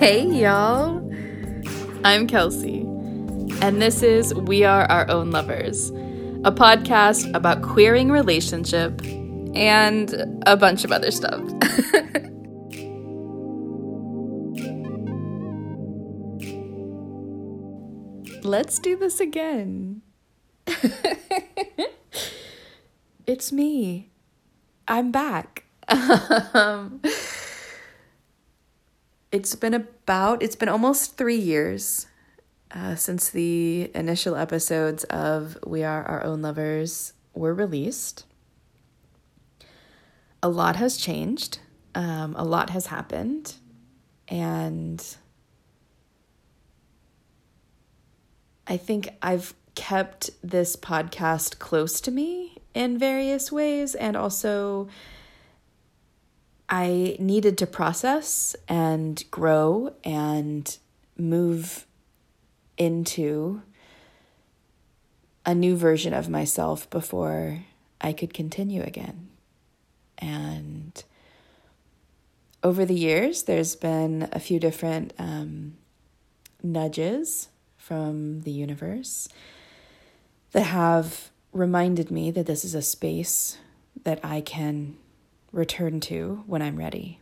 Hey, y'all. I'm Kelsey, and this is We Are Our Own Lovers, a podcast about queering relationship and a bunch of other stuff. Let's do this again. it's me. I'm back. um, it's been about, it's been almost three years uh, since the initial episodes of We Are Our Own Lovers were released. A lot has changed, um, a lot has happened, and I think I've kept this podcast close to me in various ways, and also I needed to process and grow and move into a new version of myself before I could continue again. And over the years, there's been a few different um, nudges from the universe that have reminded me that this is a space that I can return to when I'm ready.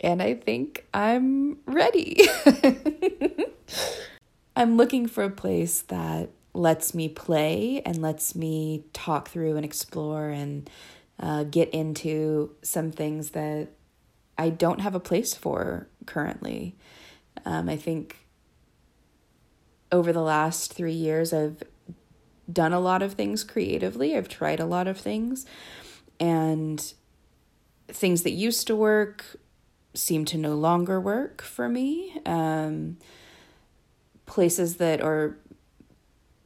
And I think I'm ready. I'm looking for a place that lets me play and lets me talk through and explore and uh, get into some things that I don't have a place for currently. Um, I think over the last three years, I've done a lot of things creatively, I've tried a lot of things, and things that used to work seem to no longer work for me. Um, places that are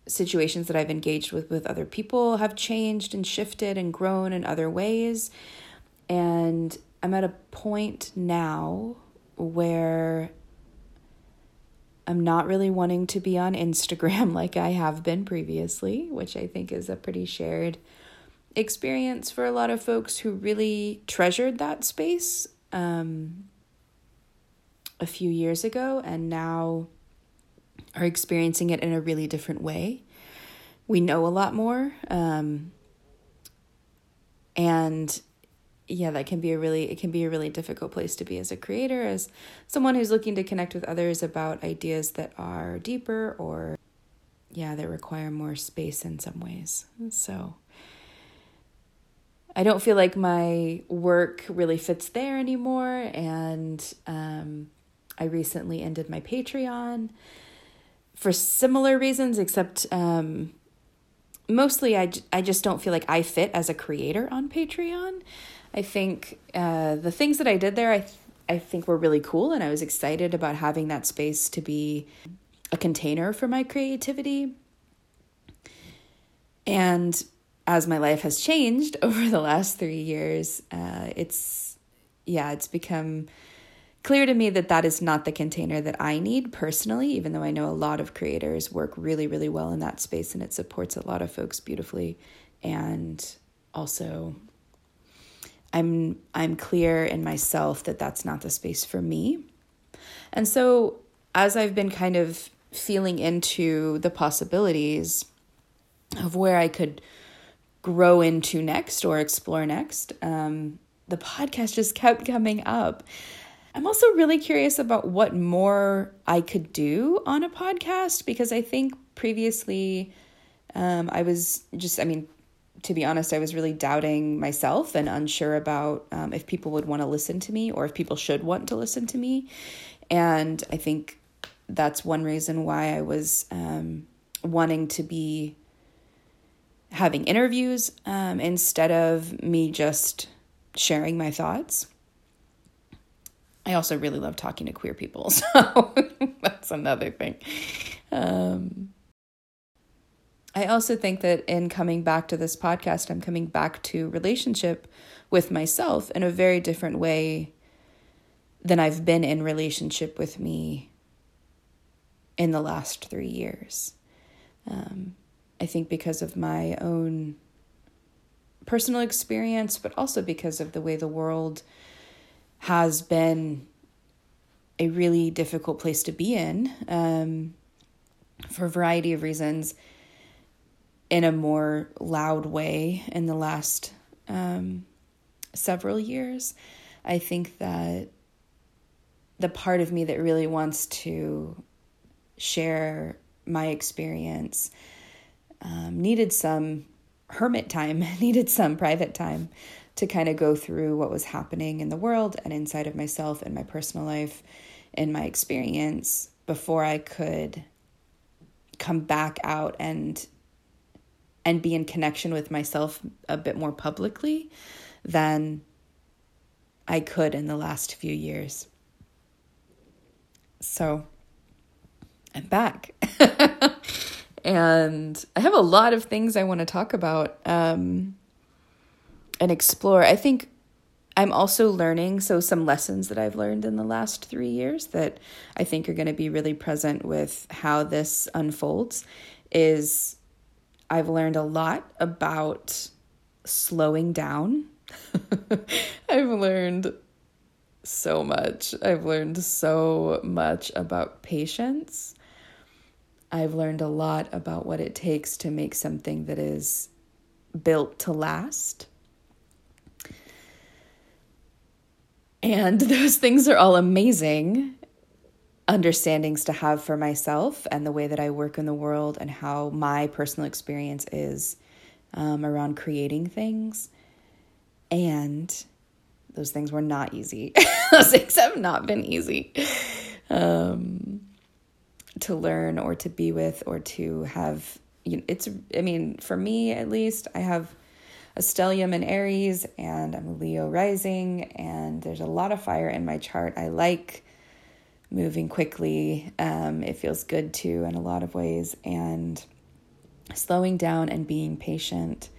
situations that I've engaged with with other people have changed and shifted and grown in other ways. And I'm at a point now where I'm not really wanting to be on Instagram like I have been previously, which I think is a pretty shared experience for a lot of folks who really treasured that space um, a few years ago and now are experiencing it in a really different way. We know a lot more. Um, and yeah, that can be a really it can be a really difficult place to be as a creator, as someone who's looking to connect with others about ideas that are deeper or yeah, that require more space in some ways. So I don't feel like my work really fits there anymore. And um, I recently ended my Patreon for similar reasons, except um, mostly I, I just don't feel like I fit as a creator on Patreon. I think uh, the things that I did there, I, th- I think were really cool, and I was excited about having that space to be a container for my creativity. And as my life has changed over the last three years, uh, it's, yeah, it's become clear to me that that is not the container that I need personally, even though I know a lot of creators work really, really well in that space and it supports a lot of folks beautifully. And also, I'm I'm clear in myself that that's not the space for me. And so as I've been kind of feeling into the possibilities of where I could grow into next or explore next, um, the podcast just kept coming up. I'm also really curious about what more I could do on a podcast because I think previously um, I was just, I mean, to be honest, I was really doubting myself and unsure about um, if people would want to listen to me or if people should want to listen to me. And I think that's one reason why I was um, wanting to be having interviews um, instead of me just sharing my thoughts. I also really love talking to queer people, so that's another thing. Um, I also think that in coming back to this podcast, I'm coming back to relationship with myself in a very different way than I've been in relationship with me in the last three years. Um, I think because of my own personal experience, but also because of the way the world has been a really difficult place to be in um, for a variety of reasons in a more loud way in the last um, several years. I think that the part of me that really wants to share my experience um, needed some hermit time, needed some private time to kind of go through what was happening in the world and inside of myself and my personal life and my experience before I could come back out and and be in connection with myself a bit more publicly than I could in the last few years. So I'm back. and I have a lot of things I want to talk about um, and explore. I think I'm also learning, so some lessons that I've learned in the last three years that I think are going to be really present with how this unfolds is I've learned a lot about slowing down. I've learned so much. I've learned so much about patience. I've learned a lot about what it takes to make something that is built to last. And those things are all amazing understandings to have for myself and the way that I work in the world and how my personal experience is um, around creating things. And those things were not easy. those things have not been easy um, to learn or to be with or to have. You know, it's, I mean, for me at least, I have a stellium in Aries and I'm a Leo rising, and there's a lot of fire in my chart. I like moving quickly. Um, it feels good too in a lot of ways. And slowing down and being patient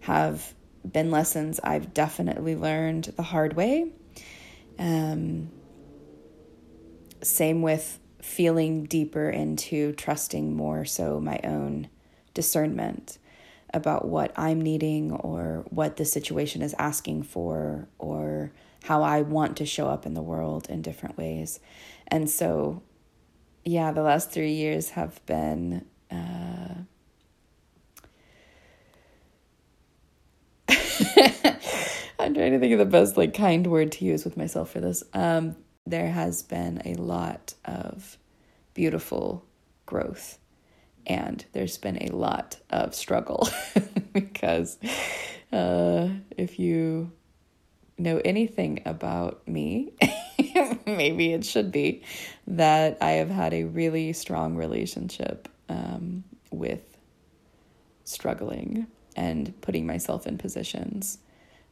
have been lessons I've definitely learned the hard way. Um, same with feeling deeper into trusting more so my own discernment about what I'm needing or what the situation is asking for or how I want to show up in the world in different ways. And so, yeah, the last three years have been. Uh, I'm trying to think of the best, like, kind word to use with myself for this. Um, there has been a lot of beautiful growth. And there's been a lot of struggle because uh, if you know anything about me, maybe it should be that I have had a really strong relationship um, with struggling and putting myself in positions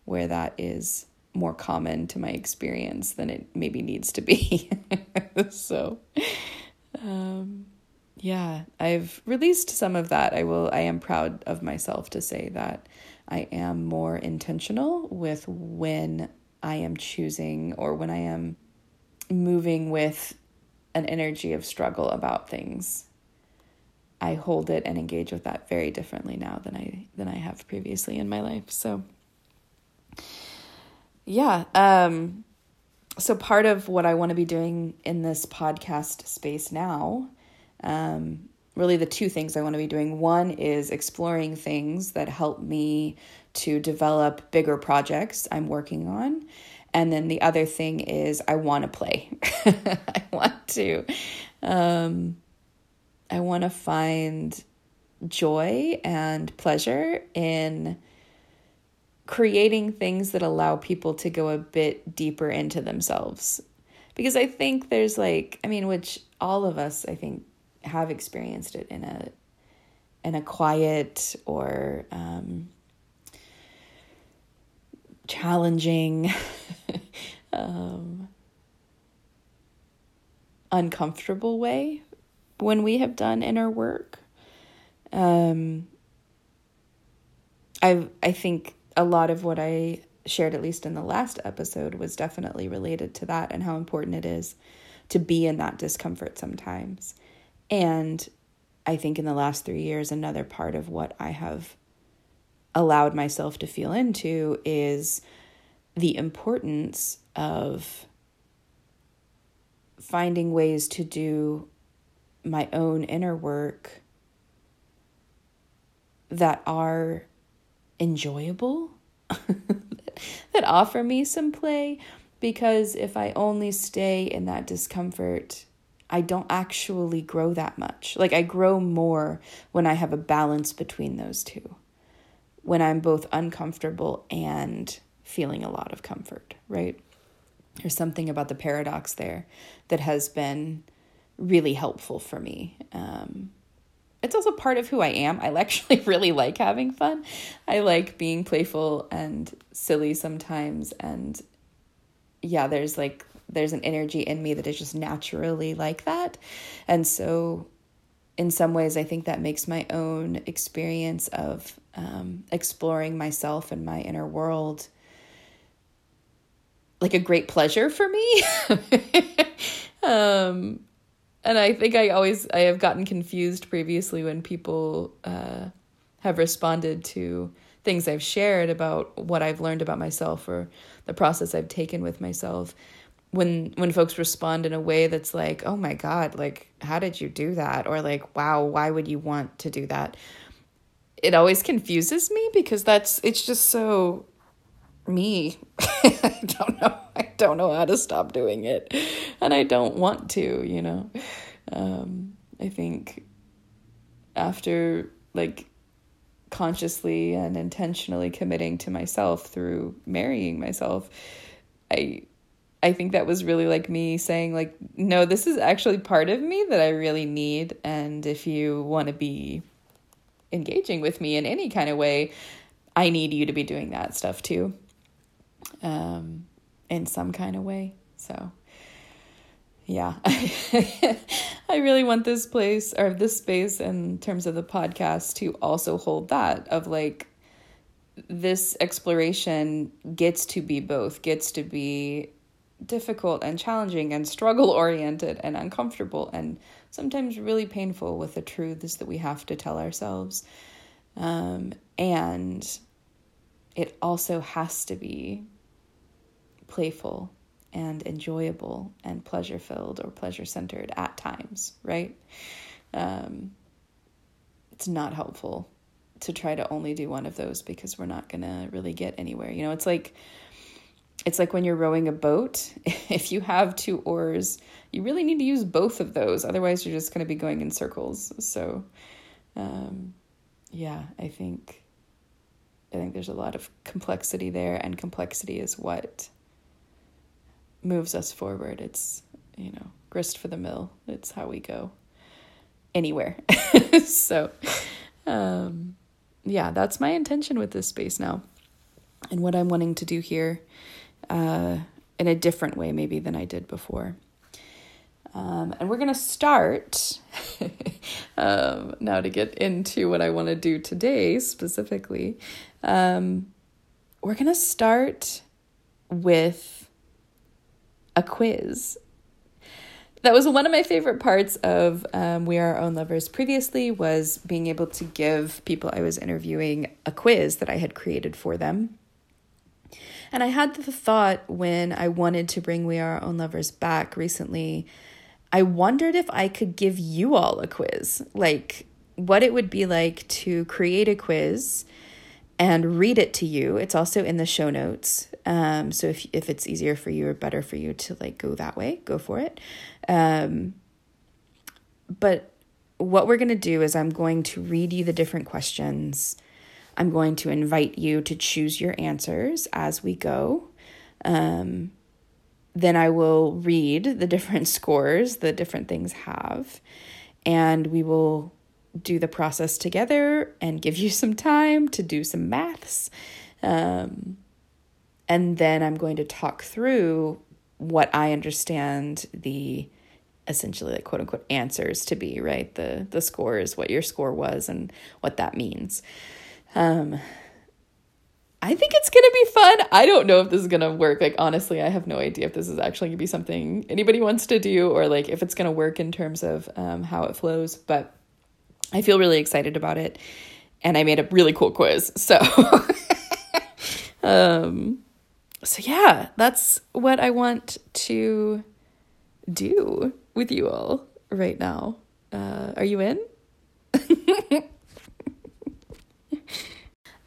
where that is more common to my experience than it maybe needs to be. so, um, yeah, I've released some of that. I will I am proud of myself to say that I am more intentional with when I am choosing or when I am moving with an energy of struggle about things. I hold it and engage with that very differently now than I than I have previously in my life. So yeah, um so part of what I want to be doing in this podcast space now um, really the two things I want to be doing. One is exploring things that help me to develop bigger projects I'm working on. And then the other thing is I want to play. I want to um, I want to find joy and pleasure in creating things that allow people to go a bit deeper into themselves. Because I think there's like, I mean, which all of us, I think, have experienced it in a in a quiet or um, challenging, um, uncomfortable way when we have done inner work. Um, I I think a lot of what I shared, at least in the last episode, was definitely related to that and how important it is to be in that discomfort sometimes. And I think in the last three years, another part of what I have allowed myself to feel into is the importance of finding ways to do my own inner work that are enjoyable, that offer me some play. Because if I only stay in that discomfort, I don't actually grow that much. Like I grow more when I have a balance between those two. When I'm both uncomfortable and feeling a lot of comfort, right? There's something about the paradox there that has been really helpful for me. Um, it's also part of who I am. I actually really like having fun. I like being playful and silly sometimes. And yeah, there's like, there's an energy in me that is just naturally like that. And so, in some ways, I think that makes my own experience of um, exploring myself and my inner world like a great pleasure for me. um, and I think I always I have gotten confused previously when people uh, have responded to things I've shared about what I've learned about myself or the process I've taken with myself. When when folks respond in a way that's like, "Oh my god, like how did you do that?" or like, "Wow, why would you want to do that?" It always confuses me because that's it's just so me. I don't know. I don't know how to stop doing it. And I don't want to, you know. Um, I think after like consciously and intentionally committing to myself through marrying myself, I I think that was really like me saying like no, this is actually part of me that I really need and if you want to be engaging with me in any kind of way, I need you to be doing that stuff too um, in some kind of way. So, yeah, I really want this place or this space in terms of the podcast to also hold that of like this exploration gets to be both, gets to be difficult and challenging and struggle oriented and uncomfortable and sometimes really painful with the truths that we have to tell ourselves. Um, and it also has to be playful and enjoyable and pleasure filled or pleasure centered at times, right? Um, it's not helpful to try to only do one of those because we're not going to really get anywhere. You know, it's like it's like when you're rowing a boat, if you have two oars, you really need to use both of those. Otherwise, you're just going to be going in circles. So, um, yeah, I think I think there's a lot of complexity there, and complexity is what moves us forward. It's, you know, grist for the mill. It's how we go anywhere. so, um, yeah, that's my intention with this space now. And what I'm wanting to do here uh, in a different way, maybe, than I did before. Um, and we're going to start um, now to get into what I want to do today specifically. Um, we're going to start with a quiz. That was one of my favorite parts of um, We Are Our Own Lovers previously was being able to give people I was interviewing a quiz that I had created for them. And I had the thought when I wanted to bring We Are Our Own Lovers back recently, I wondered if I could give you all a quiz, like what it would be like to create a quiz and read it to you. It's also in the show notes. Um, so if if it's easier for you or better for you to like go that way, go for it. Um, but what we're going to do is I'm going to read you the different questions. I'm going to invite you to choose your answers as we go. Um, then I will read the different scores the different things have, and we will do the process together and give you some time to do some maths. Um, and then I'm going to talk through what I understand the essentially like quote unquote answers to be, right? The the scores, what your score was and what that means. Um I think it's gonna be fun. I don't know if this is gonna work. Like honestly, I have no idea if this is actually gonna be something anybody wants to do or like if it's gonna work in terms of um, how it flows. But I feel really excited about it, and I made a really cool quiz. So, um, so yeah, that's what I want to do with you all right now. Uh, are you in?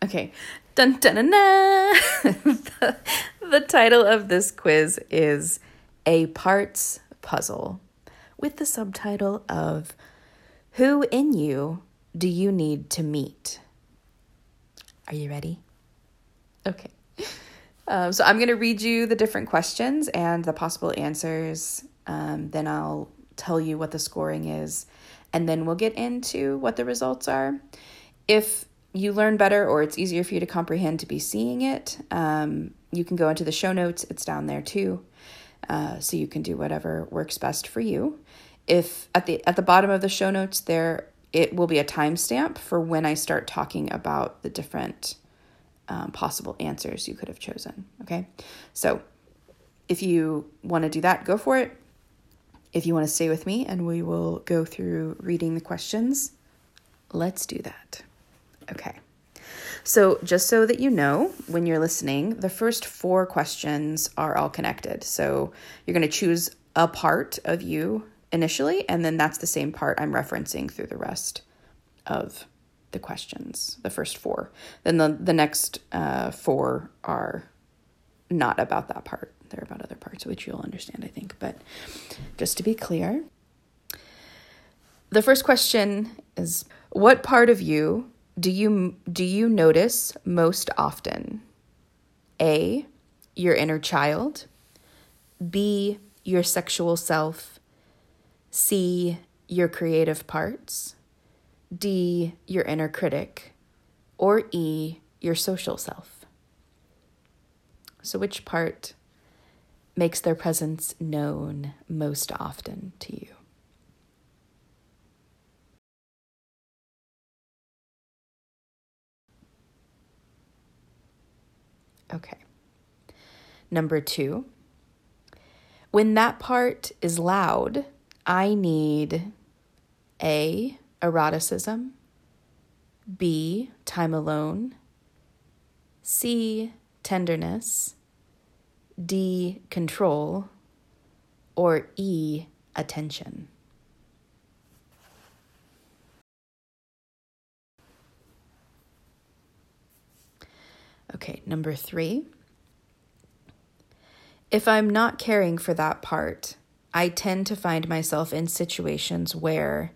okay. Dun, dun, dun, the, the title of this quiz is A Parts Puzzle with the subtitle of Who in You Do You Need to Meet? Are you ready? Okay. Um, so I'm going to read you the different questions and the possible answers. Um, then I'll tell you what the scoring is, and then we'll get into what the results are. If you learn better or it's easier for you to comprehend to be seeing it, um, you can go into the show notes. It's down there too. Uh, so you can do whatever works best for you. If at the at the bottom of the show notes there it will be a timestamp for when I start talking about the different um, possible answers you could have chosen. Okay, so if you want to do that, go for it. If you want to stay with me and we will go through reading the questions, let's do that. Okay. So, just so that you know, when you're listening, the first four questions are all connected. So, you're going to choose a part of you initially, and then that's the same part I'm referencing through the rest of the questions, the first four. Then the, the next uh, four are not about that part, they're about other parts, which you'll understand, I think. But just to be clear, the first question is What part of you do you do you notice most often? A, your inner child, B, your sexual self, C, your creative parts, D, your inner critic, or E, your social self. So, which part makes their presence known most often to you? Okay. Number two, when that part is loud, I need A, eroticism, B, time alone, C, tenderness, D, control, or E, attention. Okay, number three. If I'm not caring for that part, I tend to find myself in situations where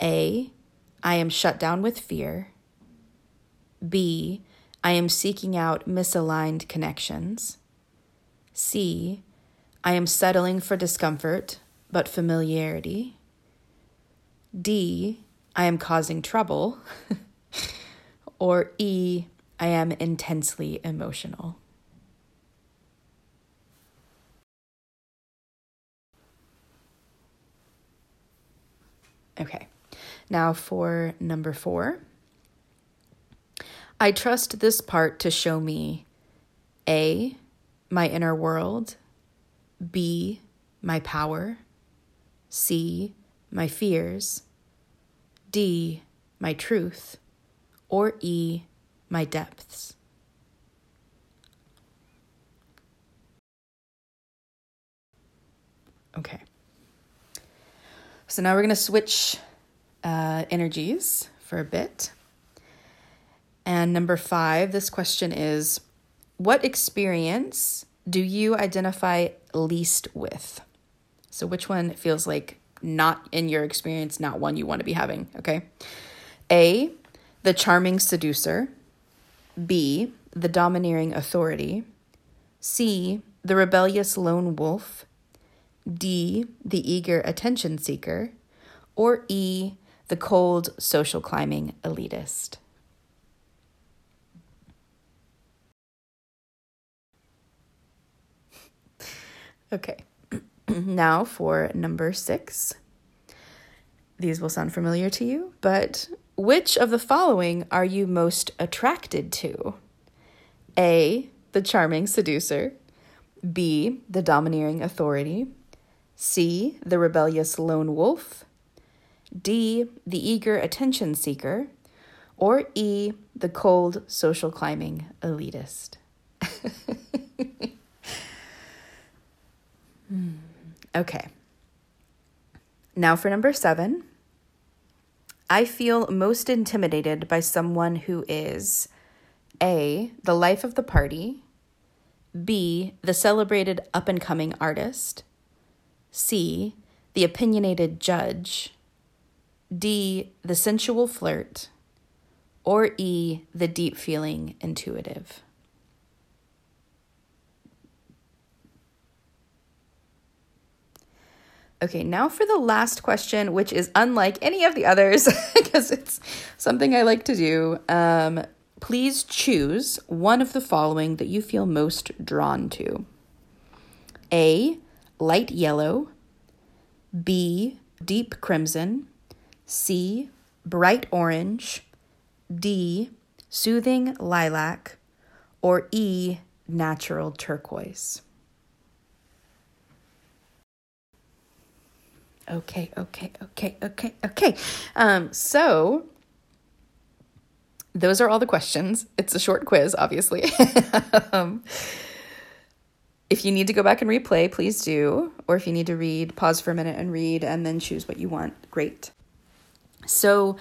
A, I am shut down with fear, B, I am seeking out misaligned connections, C, I am settling for discomfort but familiarity, D, I am causing trouble, or E, I am intensely emotional. Okay, now for number four. I trust this part to show me A, my inner world, B, my power, C, my fears, D, my truth, or E, my depths. Okay. So now we're going to switch uh, energies for a bit. And number five, this question is What experience do you identify least with? So, which one feels like not in your experience, not one you want to be having? Okay. A, the charming seducer. B, the domineering authority. C, the rebellious lone wolf. D, the eager attention seeker. Or E, the cold social climbing elitist. Okay, now for number six. These will sound familiar to you, but which of the following are you most attracted to? A. The charming seducer. B. The domineering authority. C. The rebellious lone wolf. D. The eager attention seeker. Or E. The cold social climbing elitist. hmm. Okay, Now for number seven. I feel most intimidated by someone who is A, the life of the party, B, the celebrated up and coming artist, C, the opinionated judge, D, the sensual flirt, or E, the deep feeling intuitive. Okay, now for the last question, which is unlike any of the others because it's something I like to do. Um, please choose one of the following that you feel most drawn to A, light yellow, B, deep crimson, C, bright orange, D, soothing lilac, or E, natural turquoise. Okay, okay, okay, okay, okay. Um, so those are all the questions. It's a short quiz, obviously. um, if you need to go back and replay, please do. Or if you need to read, pause for a minute and read, and then choose what you want. Great. So,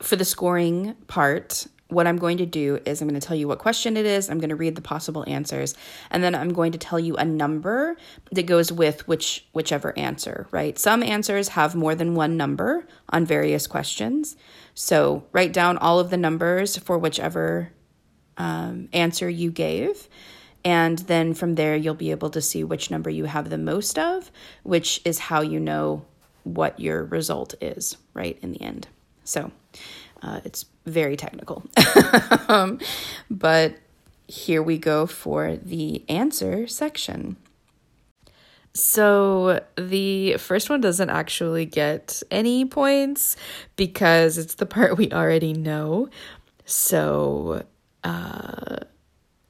for the scoring part, what I'm going to do is I'm going to tell you what question it is. I'm going to read the possible answers, and then I'm going to tell you a number that goes with which whichever answer, right? Some answers have more than one number on various questions. So write down all of the numbers for whichever um, answer you gave. And then from there, you'll be able to see which number you have the most of, which is how you know what your result is, right, in the end. So uh, it's very technical. um, but here we go for the answer section. So the first one doesn't actually get any points because it's the part we already know. So uh,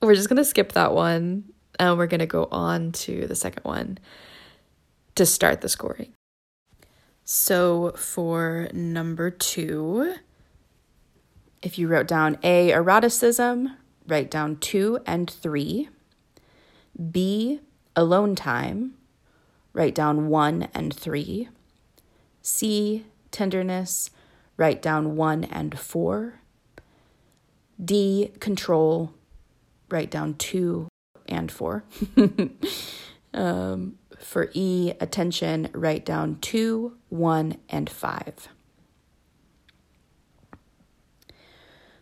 we're just going to skip that one and we're going to go on to the second one to start the scoring. So for number two, if you wrote down A, eroticism, write down two and three. B, alone time, write down one and three. C, tenderness, write down one and four. D, control, write down two and four. um, for E, attention, write down two, one, and five.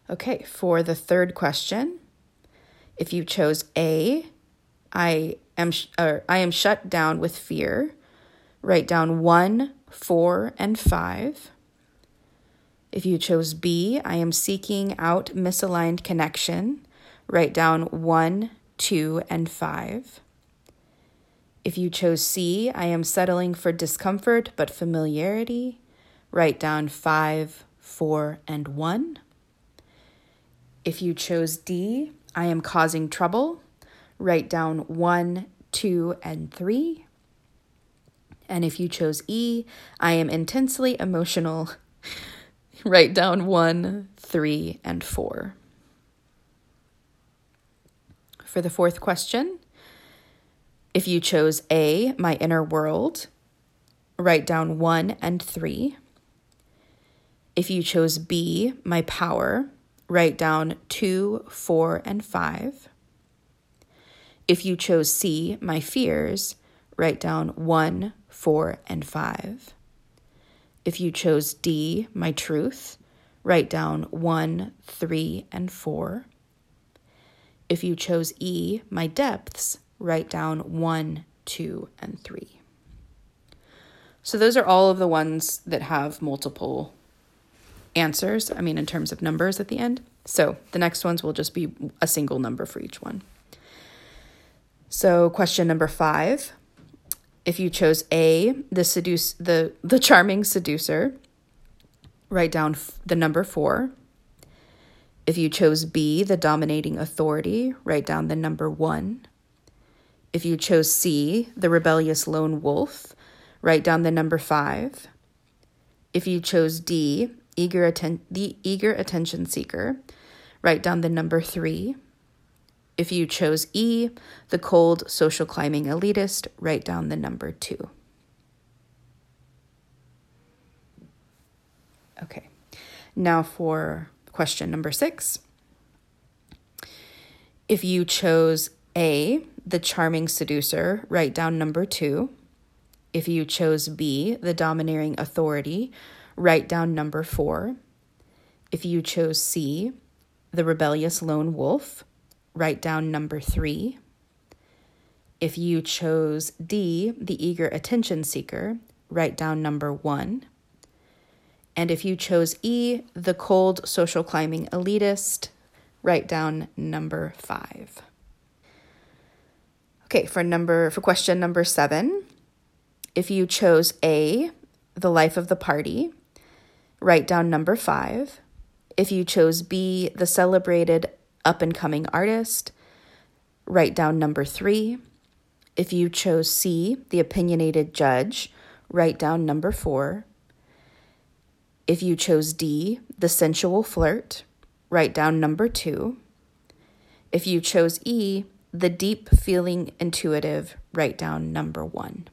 Okay, for the third question, if you chose A, I am sh- or I am shut down with fear. Write down 1, 4 and 5. If you chose B, I am seeking out misaligned connection. Write down 1, 2 and 5. If you chose C, I am settling for discomfort but familiarity. Write down 5, 4 and 1. If you chose D, I am causing trouble. Write down one, two, and three. And if you chose E, I am intensely emotional. Write down one, three, and four. For the fourth question, if you chose A, my inner world, write down one and three. If you chose B, my power, write down 2, 4, and 5. If you chose C, my fears, write down 1, 4, and 5. If you chose D, my truth, write down 1, 3, and 4. If you chose E, my depths, write down 1, 2, and 3. So those are all of the ones that have multiple answers, I mean, in terms of numbers at the end. So the next ones will just be a single number for each one. So question number five. If you chose A, the seduce the the charming seducer, write down f- the number four. If you chose B, the dominating authority, write down the number one. If you chose C, the rebellious lone wolf, write down the number five. If you chose D, eager atten- the eager attention seeker, write down the number three. If you chose E, the cold social climbing elitist, write down the number two. Okay. Now for question number six. If you chose A, the charming seducer, write down number two. If you chose B, the domineering authority, write down number four. If you chose C, the rebellious lone wolf, write down number three. If you chose D, the eager attention seeker, write down number one. And if you chose E, the cold social climbing elitist, write down number five. Okay, for number for question number seven, if you chose A, the life of the party, write down number five. If you chose B, the celebrated up and coming artist, write down number three. If you chose C, the opinionated judge, write down number four. If you chose D, the sensual flirt, write down number two. If you chose E, the deep feeling intuitive, write down number one.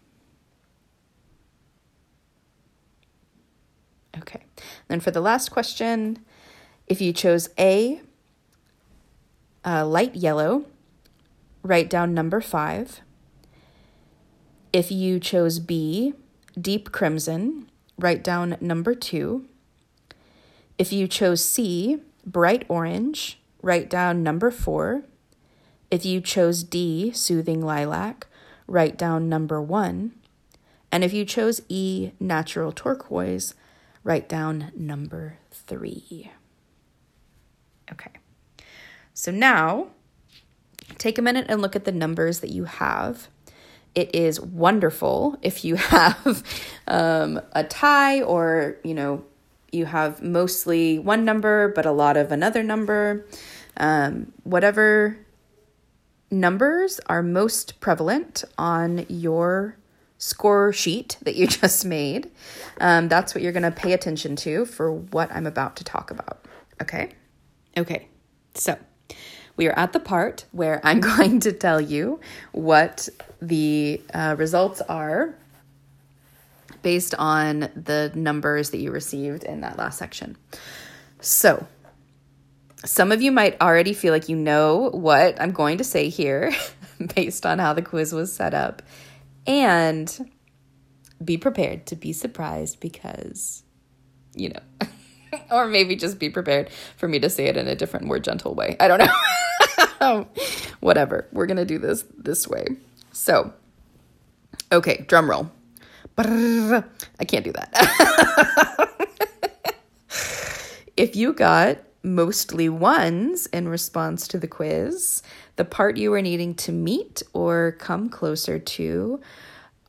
Okay. Then for the last question, if you chose A, uh, light yellow, write down number five. If you chose B, deep crimson, write down number two. If you chose C, bright orange, write down number four. If you chose D, soothing lilac, write down number one. And if you chose E, natural turquoise, write down number three. Okay, so now take a minute and look at the numbers that you have it is wonderful if you have um, a tie or, you know, you have mostly one number but a lot of another number. Um, whatever numbers are most prevalent on your score sheet that you just made, um, that's what you're going to pay attention to for what I'm about to talk about. Okay? Okay, so we are at the part where I'm going to tell you what the uh, results are based on the numbers that you received in that last section. So, some of you might already feel like you know what I'm going to say here based on how the quiz was set up. And be prepared to be surprised because, you know, or maybe just be prepared for me to say it in a different, more gentle way. I don't know. Whatever. We're going to do this this way. So, okay, drum roll. I can't do that. if you got mostly ones in response to the quiz, the part you are needing to meet or come closer to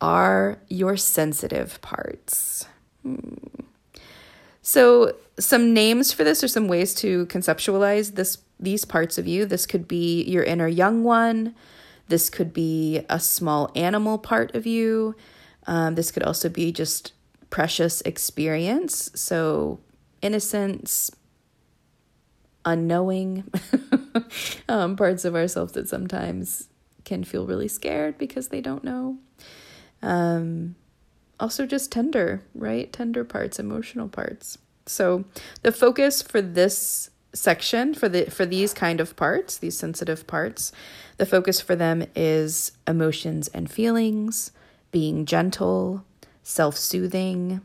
are your sensitive parts. Hmm. So, some names for this or some ways to conceptualize this these parts of you. This could be your inner young one. This could be a small animal part of you. Um, this could also be just precious experience. So, innocence, unknowing um, parts of ourselves that sometimes can feel really scared because they don't know. Um, also, just tender, right? Tender parts, emotional parts. So, the focus for this section for the for these kind of parts, these sensitive parts, the focus for them is emotions and feelings, being gentle, self-soothing,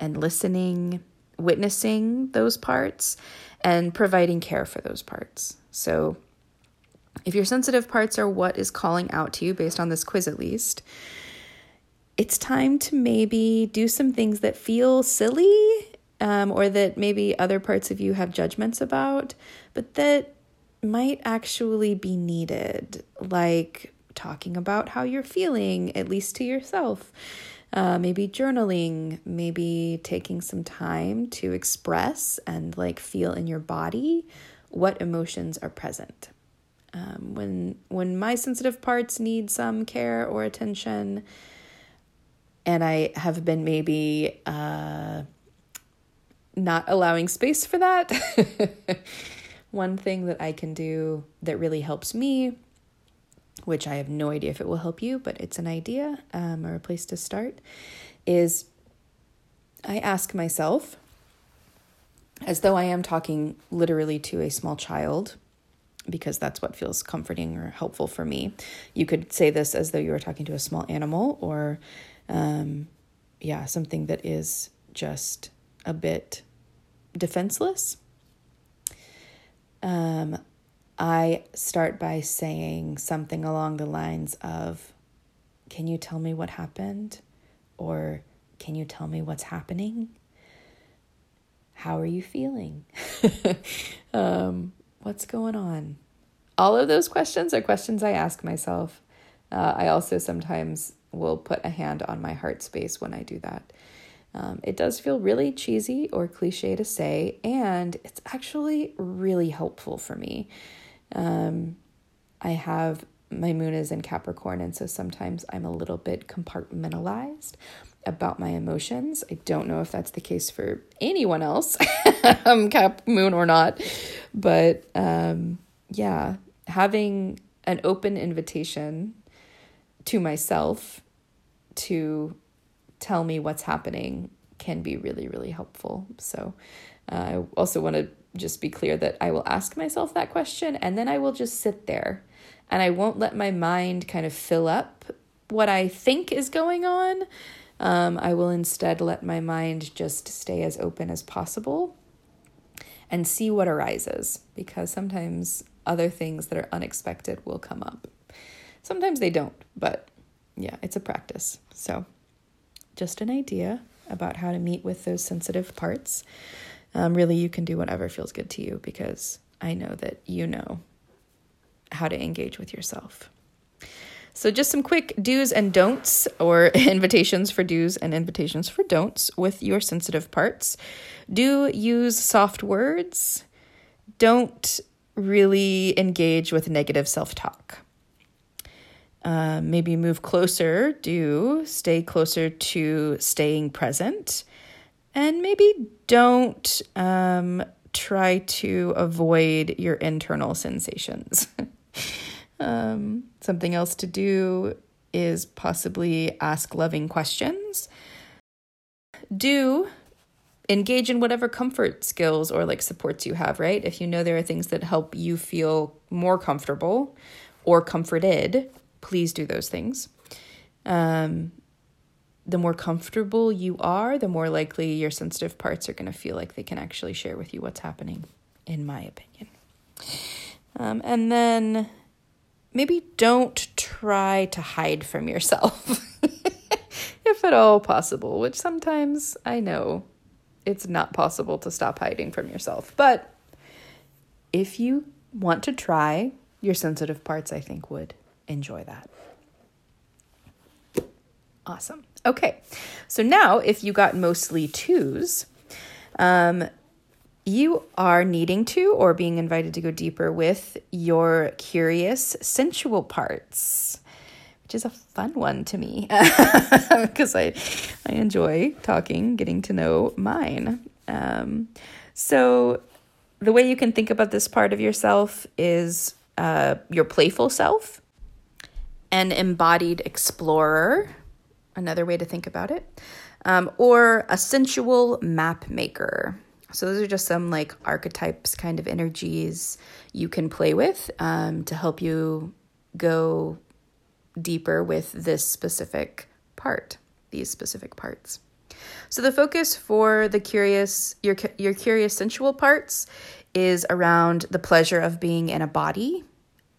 and listening, witnessing those parts and providing care for those parts. So if your sensitive parts are what is calling out to you based on this quiz at least, it's time to maybe do some things that feel silly um, or that maybe other parts of you have judgments about, but that might actually be needed, like talking about how you're feeling, at least to yourself. Uh, maybe journaling, maybe taking some time to express and like feel in your body what emotions are present. Um, when when my sensitive parts need some care or attention, and I have been maybe uh, not allowing space for that. One thing that I can do that really helps me, which I have no idea if it will help you, but it's an idea um, or a place to start, is I ask myself, as though I am talking literally to a small child, because that's what feels comforting or helpful for me. You could say this as though you were talking to a small animal or, um, yeah, something that is just a bit defenseless. Um, I start by saying something along the lines of, Can you tell me what happened? Or can you tell me what's happening? How are you feeling? um, what's going on? All of those questions are questions I ask myself. Uh, I also sometimes will put a hand on my heart space when I do that. Um, it does feel really cheesy or cliche to say, and it's actually really helpful for me. Um, I have my moon is in Capricorn, and so sometimes I'm a little bit compartmentalized about my emotions. I don't know if that's the case for anyone else, um, Cap Moon or not, but um, yeah, having an open invitation to myself to tell me what's happening can be really, really helpful. So uh, I also want to just be clear that I will ask myself that question and then I will just sit there and I won't let my mind kind of fill up what I think is going on. Um, I will instead let my mind just stay as open as possible and see what arises because sometimes other things that are unexpected will come up. Sometimes they don't, but yeah, it's a practice. So, just an idea about how to meet with those sensitive parts. Um, really, you can do whatever feels good to you because I know that you know how to engage with yourself. So, just some quick do's and don'ts, or invitations for do's and invitations for don'ts with your sensitive parts. Do use soft words. Don't really engage with negative self talk. Uh, maybe move closer, do stay closer to staying present. And maybe don't um, try to avoid your internal sensations. um, something else to do is possibly ask loving questions. Do engage in whatever comfort skills or like supports you have, right? If you know there are things that help you feel more comfortable or comforted, please do those things. Um, the more comfortable you are, the more likely your sensitive parts are going to feel like they can actually share with you what's happening, in my opinion. Um, and then maybe don't try to hide from yourself, if at all possible, which sometimes I know it's not possible to stop hiding from yourself. But if you want to try, your sensitive parts, I think, would enjoy that. Awesome. Okay, so now if you got mostly twos, um, you are needing to or being invited to go deeper with your curious, sensual parts, which is a fun one to me because I, I enjoy talking, getting to know mine. Um, so, the way you can think about this part of yourself is uh, your playful self, an embodied explorer, another way to think about it, um, or a sensual map maker. So, those are just some like archetypes, kind of energies you can play with um, to help you go deeper with this specific part, these specific parts. So, the focus for the curious, your, your curious sensual parts is around the pleasure of being in a body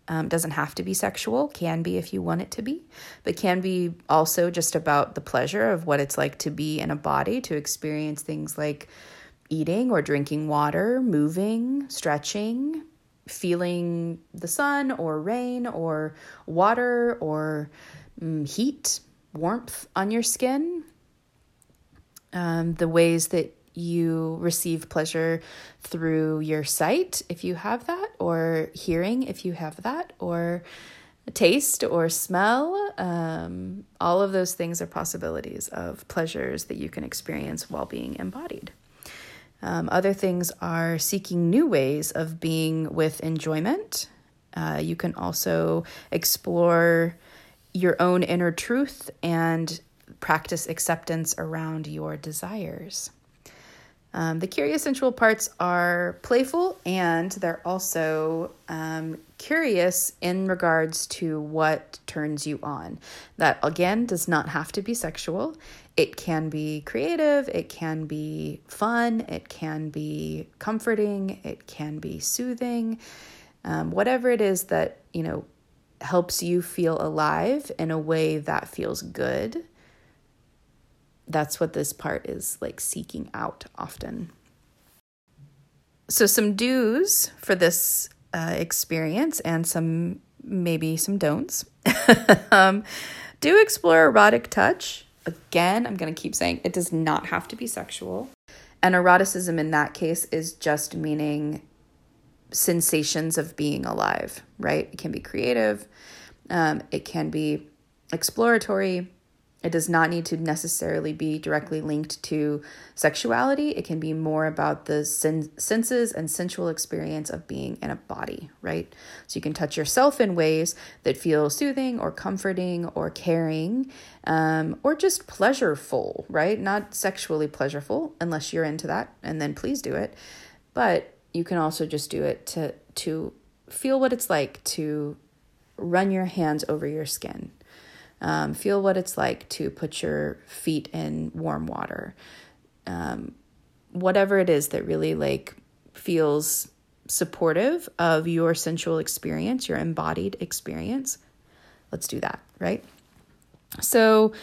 um, doesn't have to be sexual, can be if you want it to be, but can be also just about the pleasure of what it's like to be in a body, to experience things like eating or drinking water, moving, stretching, feeling the sun or rain or water or um, heat, warmth on your skin. Um, the ways that you receive pleasure through your sight, if you have that, or hearing, if you have that, or taste or smell. Um, all of those things are possibilities of pleasures that you can experience while being embodied. Um, other things are seeking new ways of being with enjoyment. Uh, you can also explore your own inner truth and practice acceptance around your desires. Um, the curious sensual parts are playful and they're also um, curious in regards to what turns you on. That again does not have to be sexual. It can be creative, it can be fun, it can be comforting, it can be soothing. Um, whatever it is that, you know, helps you feel alive in a way that feels good that's what this part is like seeking out often. So, some do's for this uh, experience and some maybe some don'ts. um, do explore erotic touch. Again, I'm going to keep saying it does not have to be sexual. And eroticism in that case is just meaning sensations of being alive, right? It can be creative, um, it can be exploratory, it does not need to necessarily be directly linked to sexuality. It can be more about the sen- senses and sensual experience of being in a body, right? So you can touch yourself in ways that feel soothing or comforting or caring um, or just pleasureful, right? Not sexually pleasureful, unless you're into that, and then please do it. But you can also just do it to, to feel what it's like to run your hands over your skin um, feel what it's like to put your feet in warm water. Um, whatever it is that really like feels supportive of your sensual experience, your embodied experience. Let's do that, right? So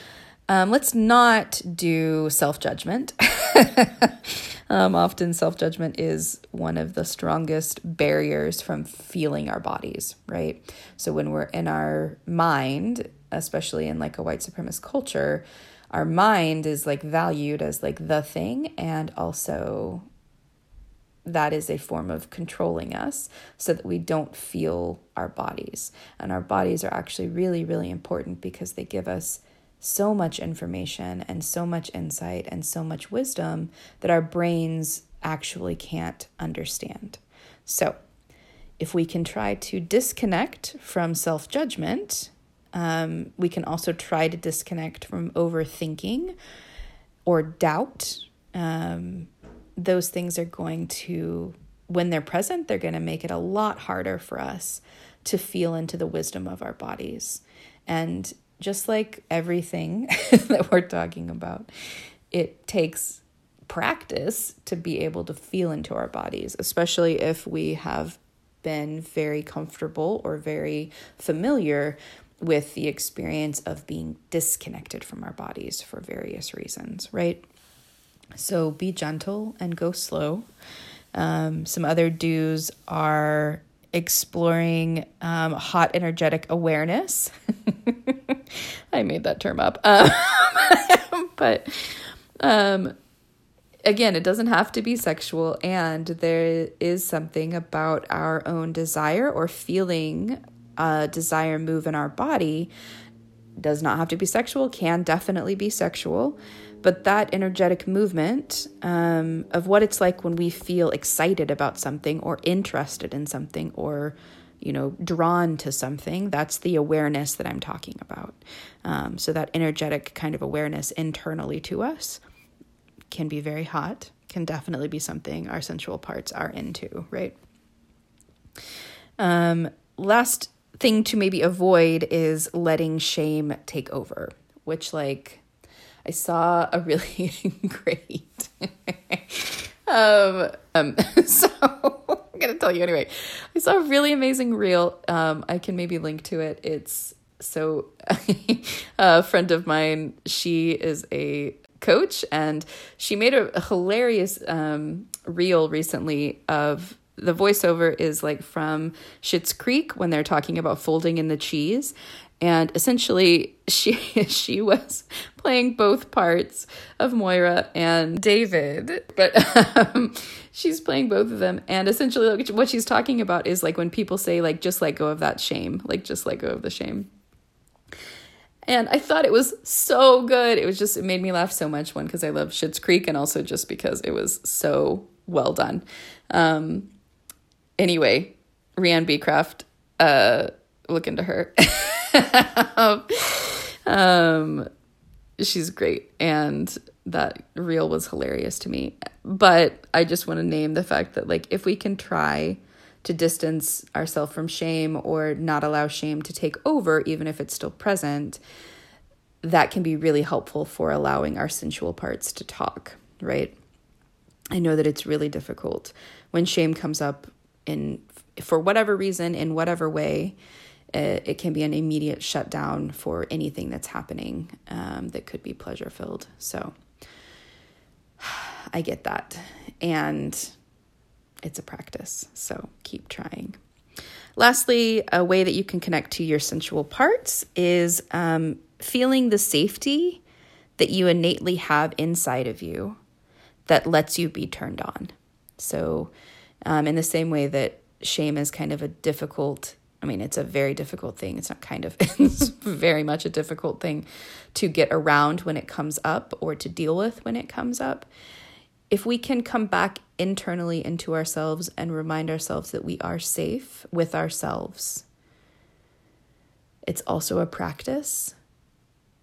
um, let's not do self judgment. um, often, self judgment is one of the strongest barriers from feeling our bodies, right? So, when we're in our mind, especially in like a white supremacist culture, our mind is like valued as like the thing and also that is a form of controlling us so that we don't feel our bodies. And our bodies are actually really, really important because they give us so much information and so much insight and so much wisdom that our brains actually can't understand. So, if we can try to disconnect from self judgment um, we can also try to disconnect from overthinking or doubt. Um, those things are going to, when they're present, they're going to make it a lot harder for us to feel into the wisdom of our bodies. And just like everything that we're talking about, it takes practice to be able to feel into our bodies, especially if we have been very comfortable or very familiar with the experience of being disconnected from our bodies for various reasons, right? So be gentle and go slow. Um, some other do's are exploring um, hot energetic awareness. I made that term up. Um, but um, again, it doesn't have to be sexual, and there is something about our own desire or feeling a desire move in our body does not have to be sexual, can definitely be sexual. But that energetic movement um, of what it's like when we feel excited about something or interested in something or, you know, drawn to something, that's the awareness that I'm talking about. Um, so that energetic kind of awareness internally to us can be very hot, can definitely be something our sensual parts are into, right? Um, last thing to maybe avoid is letting shame take over, which, like, I saw a really great. um, um, so I'm gonna tell you anyway. I saw a really amazing reel. Um, I can maybe link to it. It's so a friend of mine. She is a coach, and she made a hilarious um reel recently of the voiceover is like from Schitt's Creek when they're talking about folding in the cheese. And essentially, she she was playing both parts of Moira and David, but um, she's playing both of them. And essentially, like, what she's talking about is like when people say like just let go of that shame, like just let go of the shame. And I thought it was so good. It was just it made me laugh so much. One because I love Schitt's Creek, and also just because it was so well done. Um, anyway, Rhiannon Beecraft, uh, look into her. um, she's great. And that reel was hilarious to me. But I just want to name the fact that, like, if we can try to distance ourselves from shame or not allow shame to take over, even if it's still present, that can be really helpful for allowing our sensual parts to talk, right? I know that it's really difficult when shame comes up in for whatever reason in whatever way it, it can be an immediate shutdown for anything that's happening um, that could be pleasure filled so i get that. And it's a practice so keep trying. Lastly a way that you can connect to your sensual parts is um, feeling the safety that you innately have inside of you that lets you be turned on. So um, in the same way that shame is kind of a difficult I mean, it's a very difficult thing. It's not kind of, it's very much a difficult thing to get around when it comes up or to deal with when it comes up. If we can come back internally into ourselves and remind ourselves that we are safe with ourselves, it's also a practice.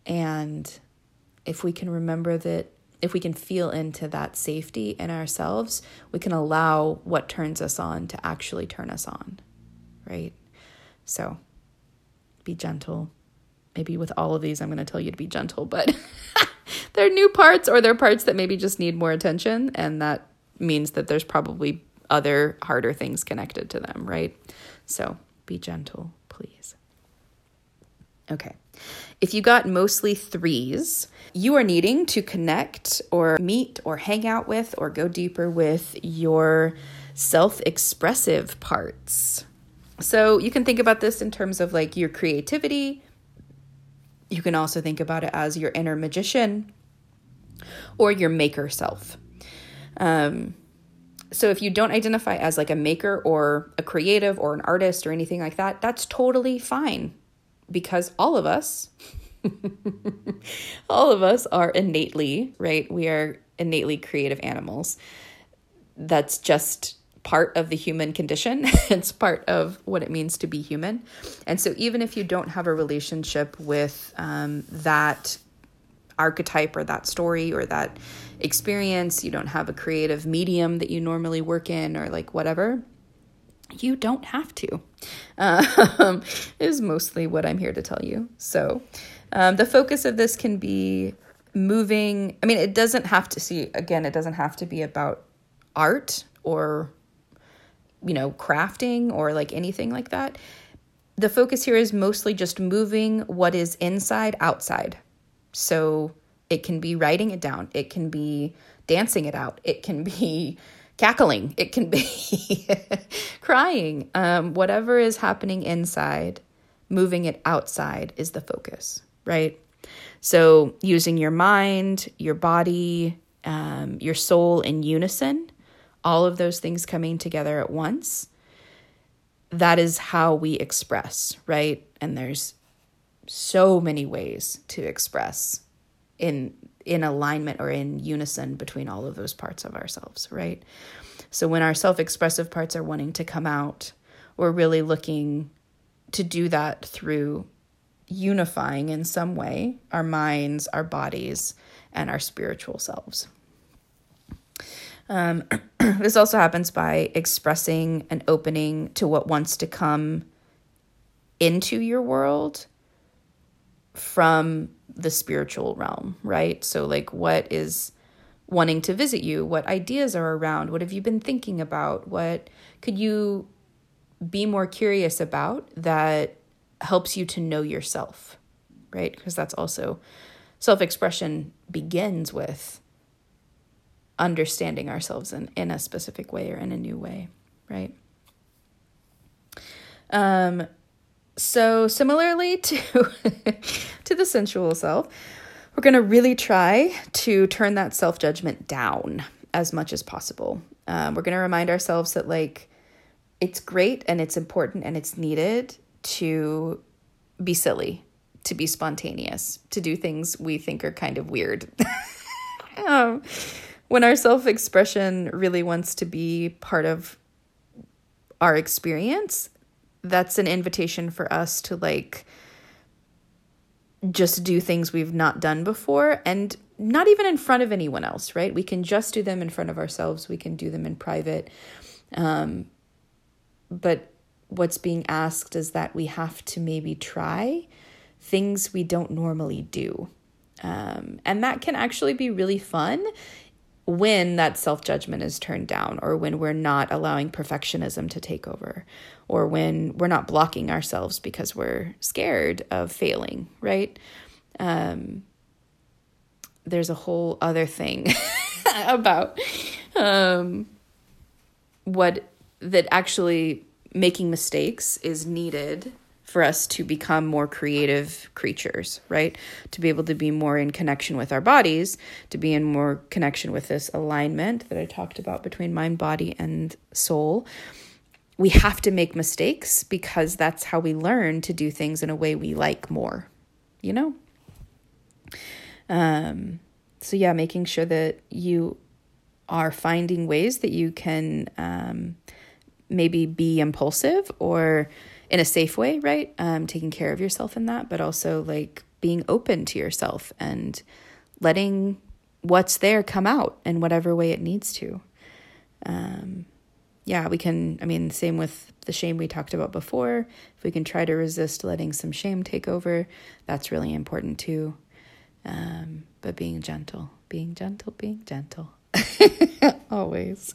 And if we can remember that if we can feel into that safety in ourselves, we can allow what turns us on to actually turn us on, right? So be gentle. Maybe with all of these, I'm going to tell you to be gentle, but they're new parts or they're parts that maybe just need more attention. And that means that there's probably other harder things connected to them, right? So be gentle, please. Okay. If you got mostly threes, you are needing to connect or meet or hang out with or go deeper with your self expressive parts. So you can think about this in terms of like your creativity. You can also think about it as your inner magician or your maker self. Um, so if you don't identify as like a maker or a creative or an artist or anything like that, that's totally fine because all of us all of us are innately, right? We are innately creative animals. That's just part of the human condition. it's part of what it means to be human. And so, even if you don't have a relationship with um, that archetype or that story or that experience, you don't have a creative medium that you normally work in or like whatever, you don't have to, um, is mostly what I'm here to tell you. So, um, the focus of this can be moving. I mean, it doesn't have to see, again, it doesn't have to be about art or, you know, crafting or like anything like that. The focus here is mostly just moving what is inside outside. So it can be writing it down, it can be dancing it out, it can be cackling, it can be crying. Um, whatever is happening inside, moving it outside is the focus right? So, using your mind, your body, um, your soul in unison, all of those things coming together at once, that is how we express, right? And there's so many ways to express in in alignment or in unison between all of those parts of ourselves, right? So when our self-expressive parts are wanting to come out, we're really looking to do that through unifying in some way our minds, our bodies, and our spiritual selves. Um, this also happens by expressing an opening to what wants to come into your world from the spiritual realm, right? So, like, what is wanting to visit you? What ideas are around? What have you been thinking about? What could you be more curious about that helps you to know yourself, right? Because that's also self expression begins with understanding ourselves in, in a specific way or in a new way, right? Um, so similarly to to the sensual self, we're going to really try to turn that self judgment down as much as possible. Um, we're going to remind ourselves that like it's great and it's important and it's needed to be silly, to be spontaneous, to do things we think are kind of weird. um, when our self expression really wants to be part of our experience, that's an invitation for us to like just do things we've not done before and not even in front of anyone else, right? We can just do them in front of ourselves, we can do them in private. Um, but what's being asked is that we have to maybe try things we don't normally do. Um, and that can actually be really fun when that self judgment is turned down, or when we're not allowing perfectionism to take over, or when we're not blocking ourselves because we're scared of failing, right? Um, there's a whole other thing about um, what that actually making mistakes is needed for us to become more creative creatures, right? To be able to be more in connection with our bodies, to be in more connection with this alignment that I talked about between mind, body, and soul. We have to make mistakes because that's how we learn to do things in a way we like more, you know? Um, so, yeah, making sure that you are finding ways that you can um, maybe be impulsive or in a safe way, right? Um, taking care of yourself in that, but also like being open to yourself and letting what's there come out in whatever way it needs to. Um, yeah, we can, I mean, same with the shame we talked about before. If we can try to resist letting some shame take over, that's really important too. Um, but being gentle, being gentle, being gentle. Always.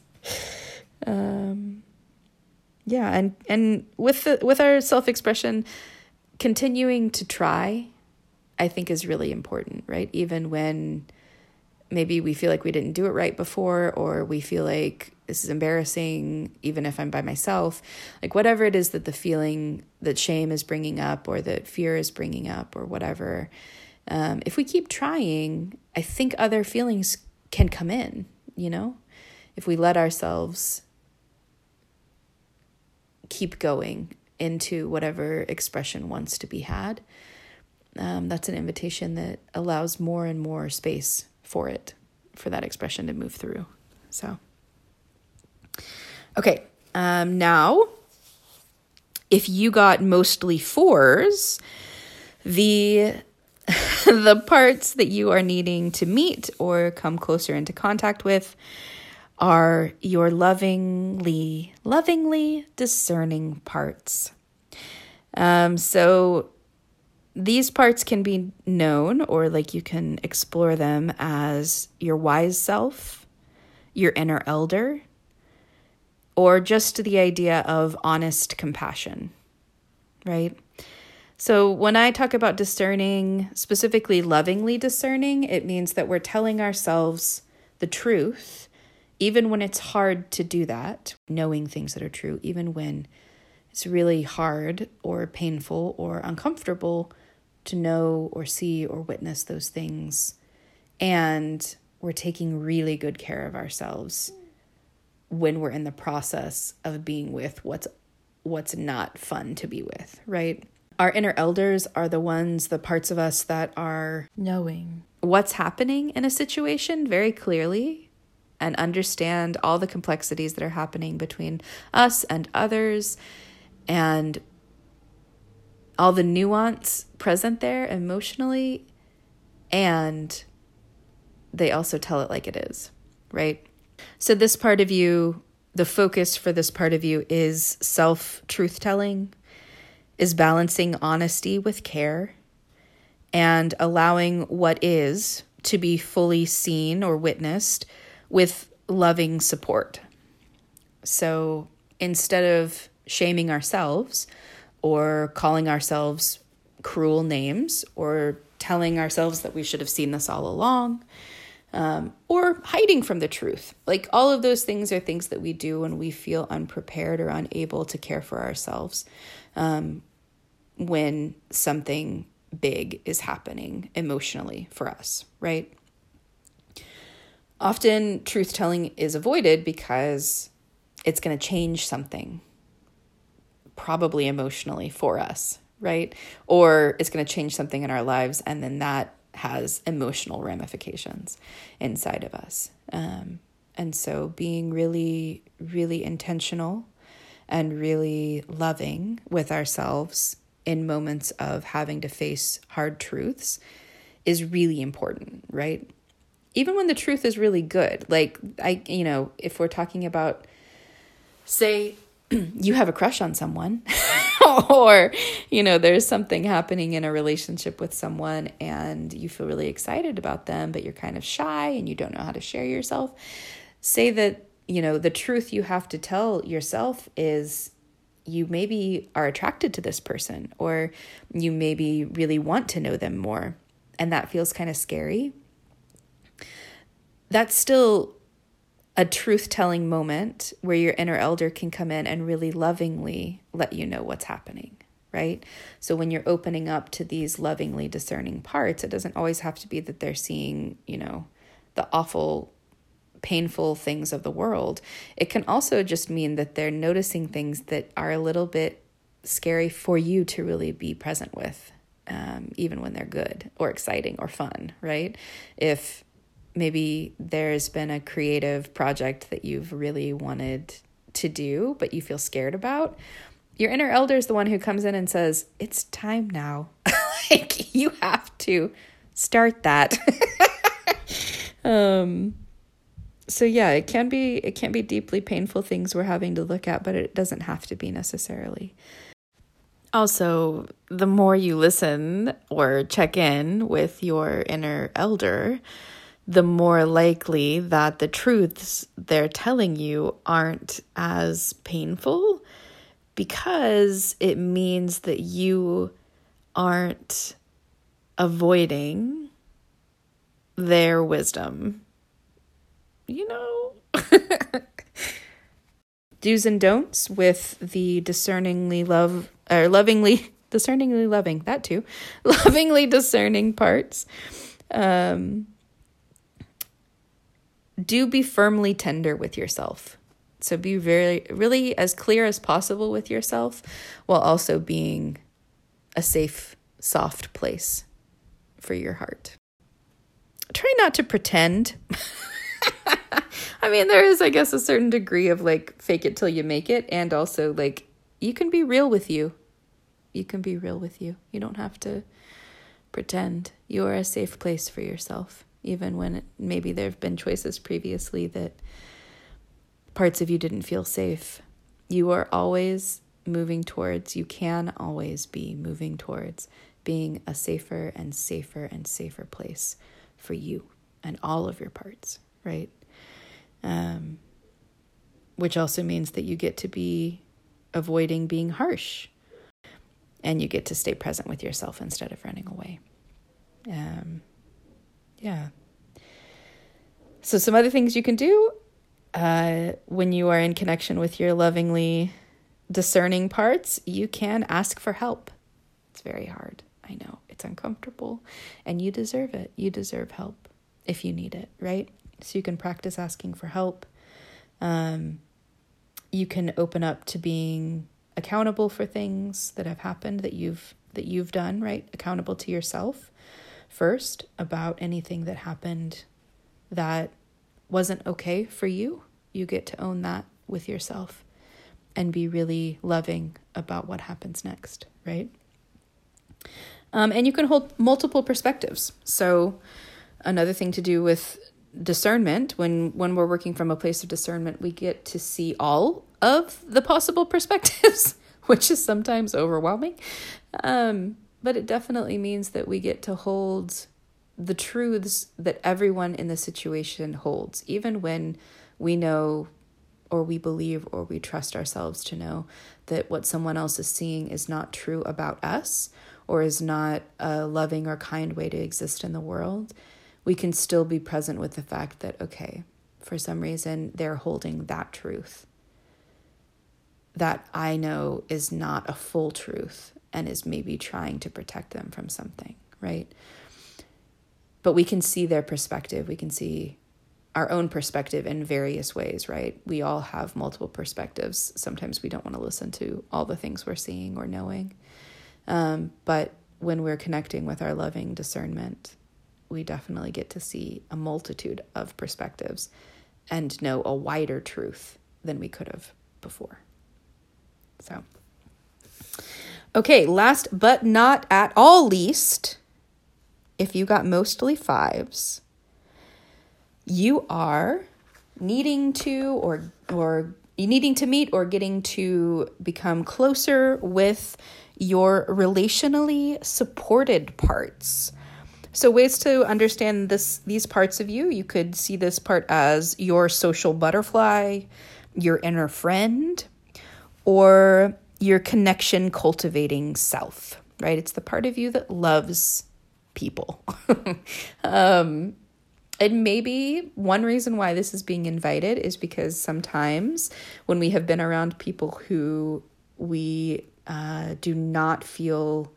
Um, yeah and and with the with our self-expression continuing to try i think is really important right? Even when maybe we feel like we didn't do it right before or we feel like this is embarrassing even if i'm by myself like whatever it is that the feeling that shame is bringing up or that fear is bringing up or whatever um, if we keep trying i think other feelings can come in you know? If we let ourselves keep going into whatever expression wants to be had. Um, that's an invitation that allows more and more space for it, for that expression to move through. So, okay, um, now if you got mostly fours, the the parts that you are needing to meet or come closer into contact with are your lovingly, lovingly discerning parts. Um, so these parts can be known, or like you can explore them as your wise self, your inner elder, or just the idea of honest compassion, right? So, when I talk about discerning, specifically lovingly discerning, it means that we're telling ourselves the truth even when it's hard to do that, knowing things that are true, even when it's really hard or painful or uncomfortable to know or see or witness those things. And we're taking really good care of ourselves when we're in the process of being with what's what's not fun to be with, right? Our inner elders are the ones, the parts of us that are knowing what's happening in a situation very clearly and understand all the complexities that are happening between us and others and all the nuance present there emotionally and they also tell it like it is, right? So, this part of you, the focus for this part of you is self truth telling, is balancing honesty with care, and allowing what is to be fully seen or witnessed with loving support. So instead of shaming ourselves or calling ourselves cruel names or telling ourselves that we should have seen this all along um, or hiding from the truth. Like all of those things are things that we do when we feel unprepared or unable to care for ourselves um, when something big is happening emotionally for us, right? Often, truth telling is avoided because it's going to change something, probably emotionally for us, right? Or it's going to change something in our lives, and then that has emotional ramifications inside of us. Um, and so, being really, really intentional and really loving with ourselves in moments of having to face hard truths is really important, right? Even when the truth is really good. Like, I, you know, if we're talking about, say, you have a crush on someone, or, you know, there's something happening in a relationship with someone and you feel really excited about them, but you're kind of shy and you don't know how to share yourself. Say that, you know, the truth you have to tell yourself is you maybe are attracted to this person or you maybe really want to know them more and that feels kind of scary. That's still a truth telling moment where your inner elder can come in and really lovingly let you know what's happening, right? So when you're opening up to these lovingly discerning parts, it doesn't always have to be that they're seeing, you know, the awful, painful things of the world. It can also just mean that they're noticing things that are a little bit scary for you to really be present with. Um, even when they're good or exciting or fun, right? If maybe there's been a creative project that you've really wanted to do, but you feel scared about, your inner elder is the one who comes in and says, It's time now. like, you have to start that. um, so yeah, it can be it can be deeply painful things we're having to look at, but it doesn't have to be necessarily. Also, the more you listen or check in with your inner elder, the more likely that the truths they're telling you aren't as painful because it means that you aren't avoiding their wisdom. You know? Do's and don'ts with the discerningly love or lovingly discerningly loving that too lovingly discerning parts um do be firmly tender with yourself. So be very, really as clear as possible with yourself while also being a safe, soft place for your heart. Try not to pretend. I mean, there is, I guess, a certain degree of like fake it till you make it, and also like you can be real with you. You can be real with you. You don't have to pretend. You are a safe place for yourself even when it, maybe there have been choices previously that parts of you didn't feel safe. You are always moving towards, you can always be moving towards being a safer and safer and safer place for you and all of your parts, right? Um, which also means that you get to be avoiding being harsh and you get to stay present with yourself instead of running away. Um, yeah. So, some other things you can do uh, when you are in connection with your lovingly discerning parts, you can ask for help. It's very hard. I know it's uncomfortable, and you deserve it. You deserve help if you need it, right? So, you can practice asking for help. Um, you can open up to being accountable for things that have happened that you've that you've done right accountable to yourself first about anything that happened that wasn't okay for you. You get to own that with yourself and be really loving about what happens next, right? Um, and you can hold multiple perspectives. So, another thing to do with discernment when when we're working from a place of discernment we get to see all of the possible perspectives which is sometimes overwhelming um, but it definitely means that we get to hold the truths that everyone in the situation holds, even when we know or we believe or we trust ourselves to know that what someone else is seeing is not true about us or is not a loving or kind way to exist in the world, we can still be present with the fact that, okay, for some reason, they're holding that truth that I know is not a full truth and is maybe trying to protect them from something, right? But we can see their perspective. We can see our own perspective in various ways, right? We all have multiple perspectives. Sometimes we don't want to listen to all the things we're seeing or knowing. Um, but when we're connecting with our loving discernment, we definitely get to see a multitude of perspectives and know a wider truth than we could have before. So, Okay, last but not at all least, if you got mostly fives, you are needing to or or needing to meet or getting to become closer with your relationally supported parts. So ways to understand this these parts of you, you could see this part as your social butterfly, your inner friend, or your connection cultivating self, right? It's the part of you that loves people. um, and maybe one reason why this is being invited is because sometimes when we have been around people who we uh, do not feel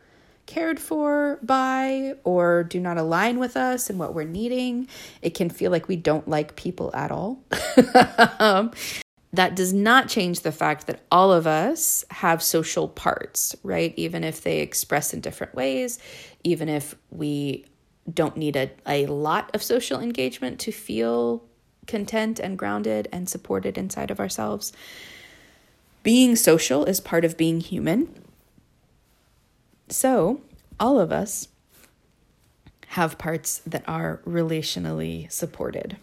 cared for by or do not align with us and what we're needing, it can feel like we don't like people at all. um, that does not change the fact that all of us have social parts, right? Even if they express in different ways, even if we don't need a, a lot of social engagement to feel content and grounded and supported inside of ourselves. Being social is part of being human. So, all of us have parts that are relationally supported.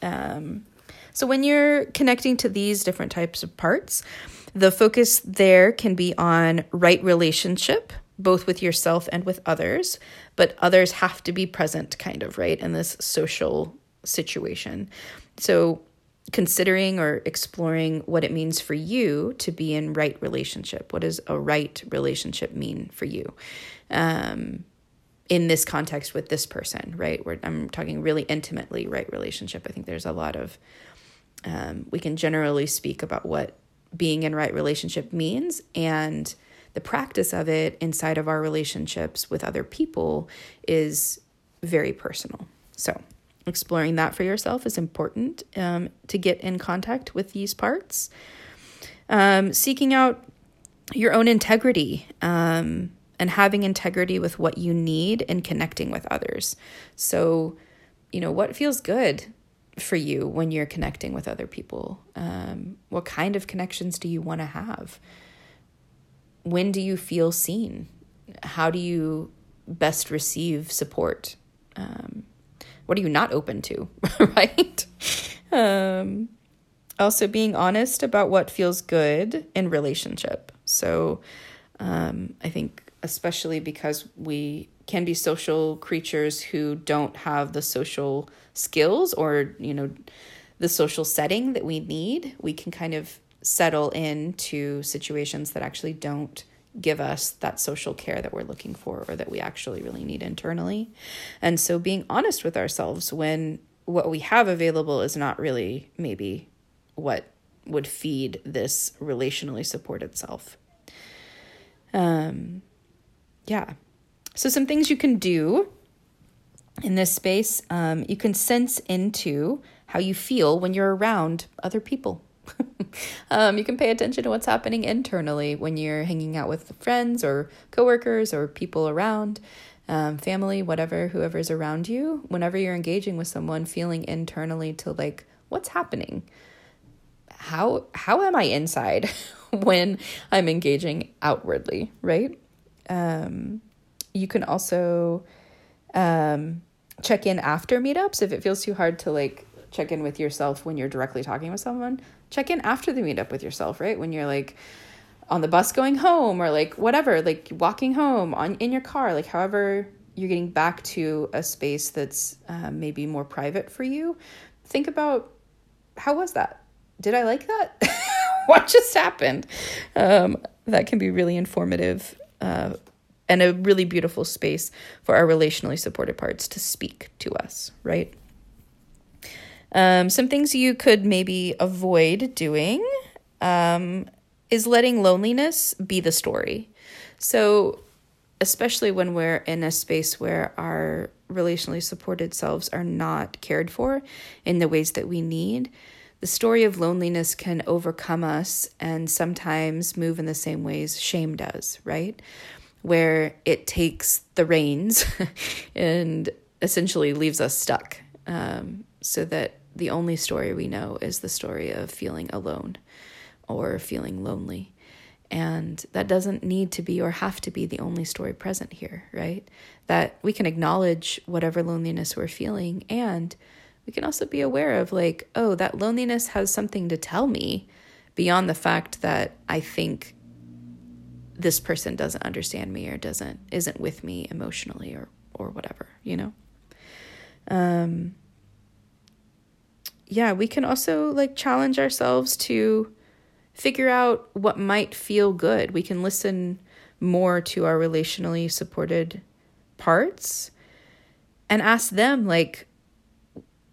Um, so, when you're connecting to these different types of parts, the focus there can be on right relationship, both with yourself and with others, but others have to be present, kind of, right, in this social situation. So, considering or exploring what it means for you to be in right relationship. What does a right relationship mean for you? Um, in this context with this person, right? Where I'm talking really intimately right relationship. I think there's a lot of um, we can generally speak about what being in right relationship means and the practice of it inside of our relationships with other people is very personal. So, exploring that for yourself is important um, to get in contact with these parts. Um, seeking out your own integrity um, and having integrity with what you need and connecting with others. So, you know, what feels good for you when you're connecting with other people? Um, what kind of connections do you want to have? When do you feel seen? How do you best receive support? Um, what are you not open to, right? Um, also, being honest about what feels good in relationship. So, um, I think, especially because we can be social creatures who don't have the social skills or, you know, the social setting that we need, we can kind of settle into situations that actually don't give us that social care that we're looking for or that we actually really need internally. And so being honest with ourselves when what we have available is not really maybe what would feed this relationally supported self. Um yeah. So some things you can do in this space, um, you can sense into how you feel when you're around other people. um, you can pay attention to what's happening internally when you're hanging out with friends or coworkers or people around, um, family, whatever, whoever's around you. Whenever you're engaging with someone, feeling internally to like, what's happening? How how am I inside when I'm engaging outwardly, right? Um, you can also um, check in after meetups if it feels too hard to like check in with yourself when you're directly talking with someone check in after the meetup with yourself, right? When you're like on the bus going home or like whatever, like walking home on in your car, like however you're getting back to a space that's uh, maybe more private for you. Think about how was that? Did I like that? what just happened? Um, that can be really informative uh, and a really beautiful space for our relationally supported parts to speak to us, right? Um, some things you could maybe avoid doing um, is letting loneliness be the story. So, especially when we're in a space where our relationally supported selves are not cared for in the ways that we need, the story of loneliness can overcome us and sometimes move in the same ways shame does, right? Where it takes the reins and essentially leaves us stuck um, so that the only story we know is the story of feeling alone or feeling lonely. And that doesn't need to be or have to be the only story present here, right? That we can acknowledge whatever loneliness we're feeling and we can also be aware of like, oh, that loneliness has something to tell me beyond the fact that I think this person doesn't understand me or doesn't isn't with me emotionally or or whatever, you know. Um yeah, we can also like challenge ourselves to figure out what might feel good. We can listen more to our relationally supported parts and ask them like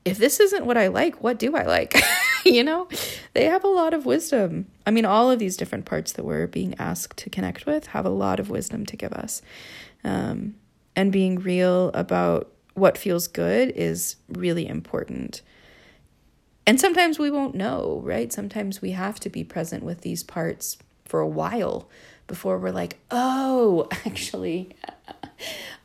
if this isn't what I like, what do I like? you know, they have a lot of wisdom. I mean, all of these different parts that we're being asked to connect with have a lot of wisdom to give us. Um, and being real about what feels good is really important. And sometimes we won't know, right? Sometimes we have to be present with these parts for a while before we're like, oh, actually,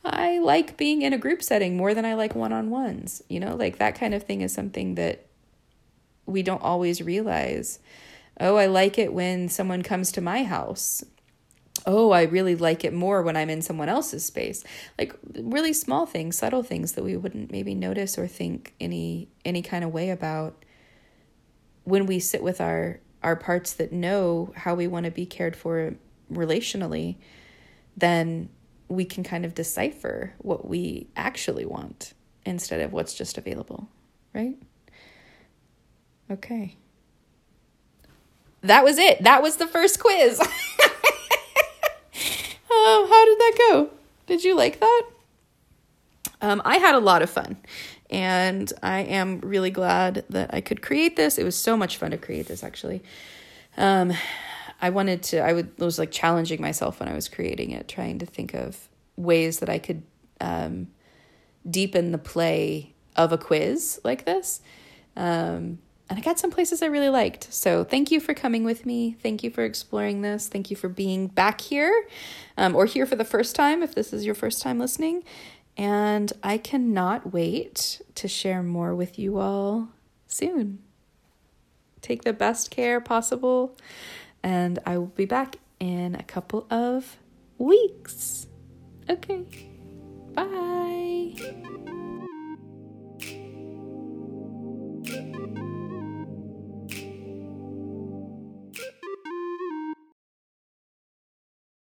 I like being in a group setting more than I like one on ones. You know, like that kind of thing is something that we don't always realize. Oh, I like it when someone comes to my house. Oh, I really like it more when I'm in someone else's space. Like really small things, subtle things that we wouldn't maybe notice or think any any kind of way about when we sit with our our parts that know how we want to be cared for relationally, then we can kind of decipher what we actually want instead of what's just available, right? Okay. That was it. That was the first quiz. um, how did that go? Did you like that? Um, I had a lot of fun, and I am really glad that I could create this. It was so much fun to create this, actually. Um, I wanted to. I would, was like challenging myself when I was creating it, trying to think of ways that I could um, deepen the play of a quiz like this. Um, and I got some places I really liked. So thank you for coming with me. Thank you for exploring this. Thank you for being back here um, or here for the first time if this is your first time listening. And I cannot wait to share more with you all soon. Take the best care possible, and I will be back in a couple of weeks. Okay. Bye.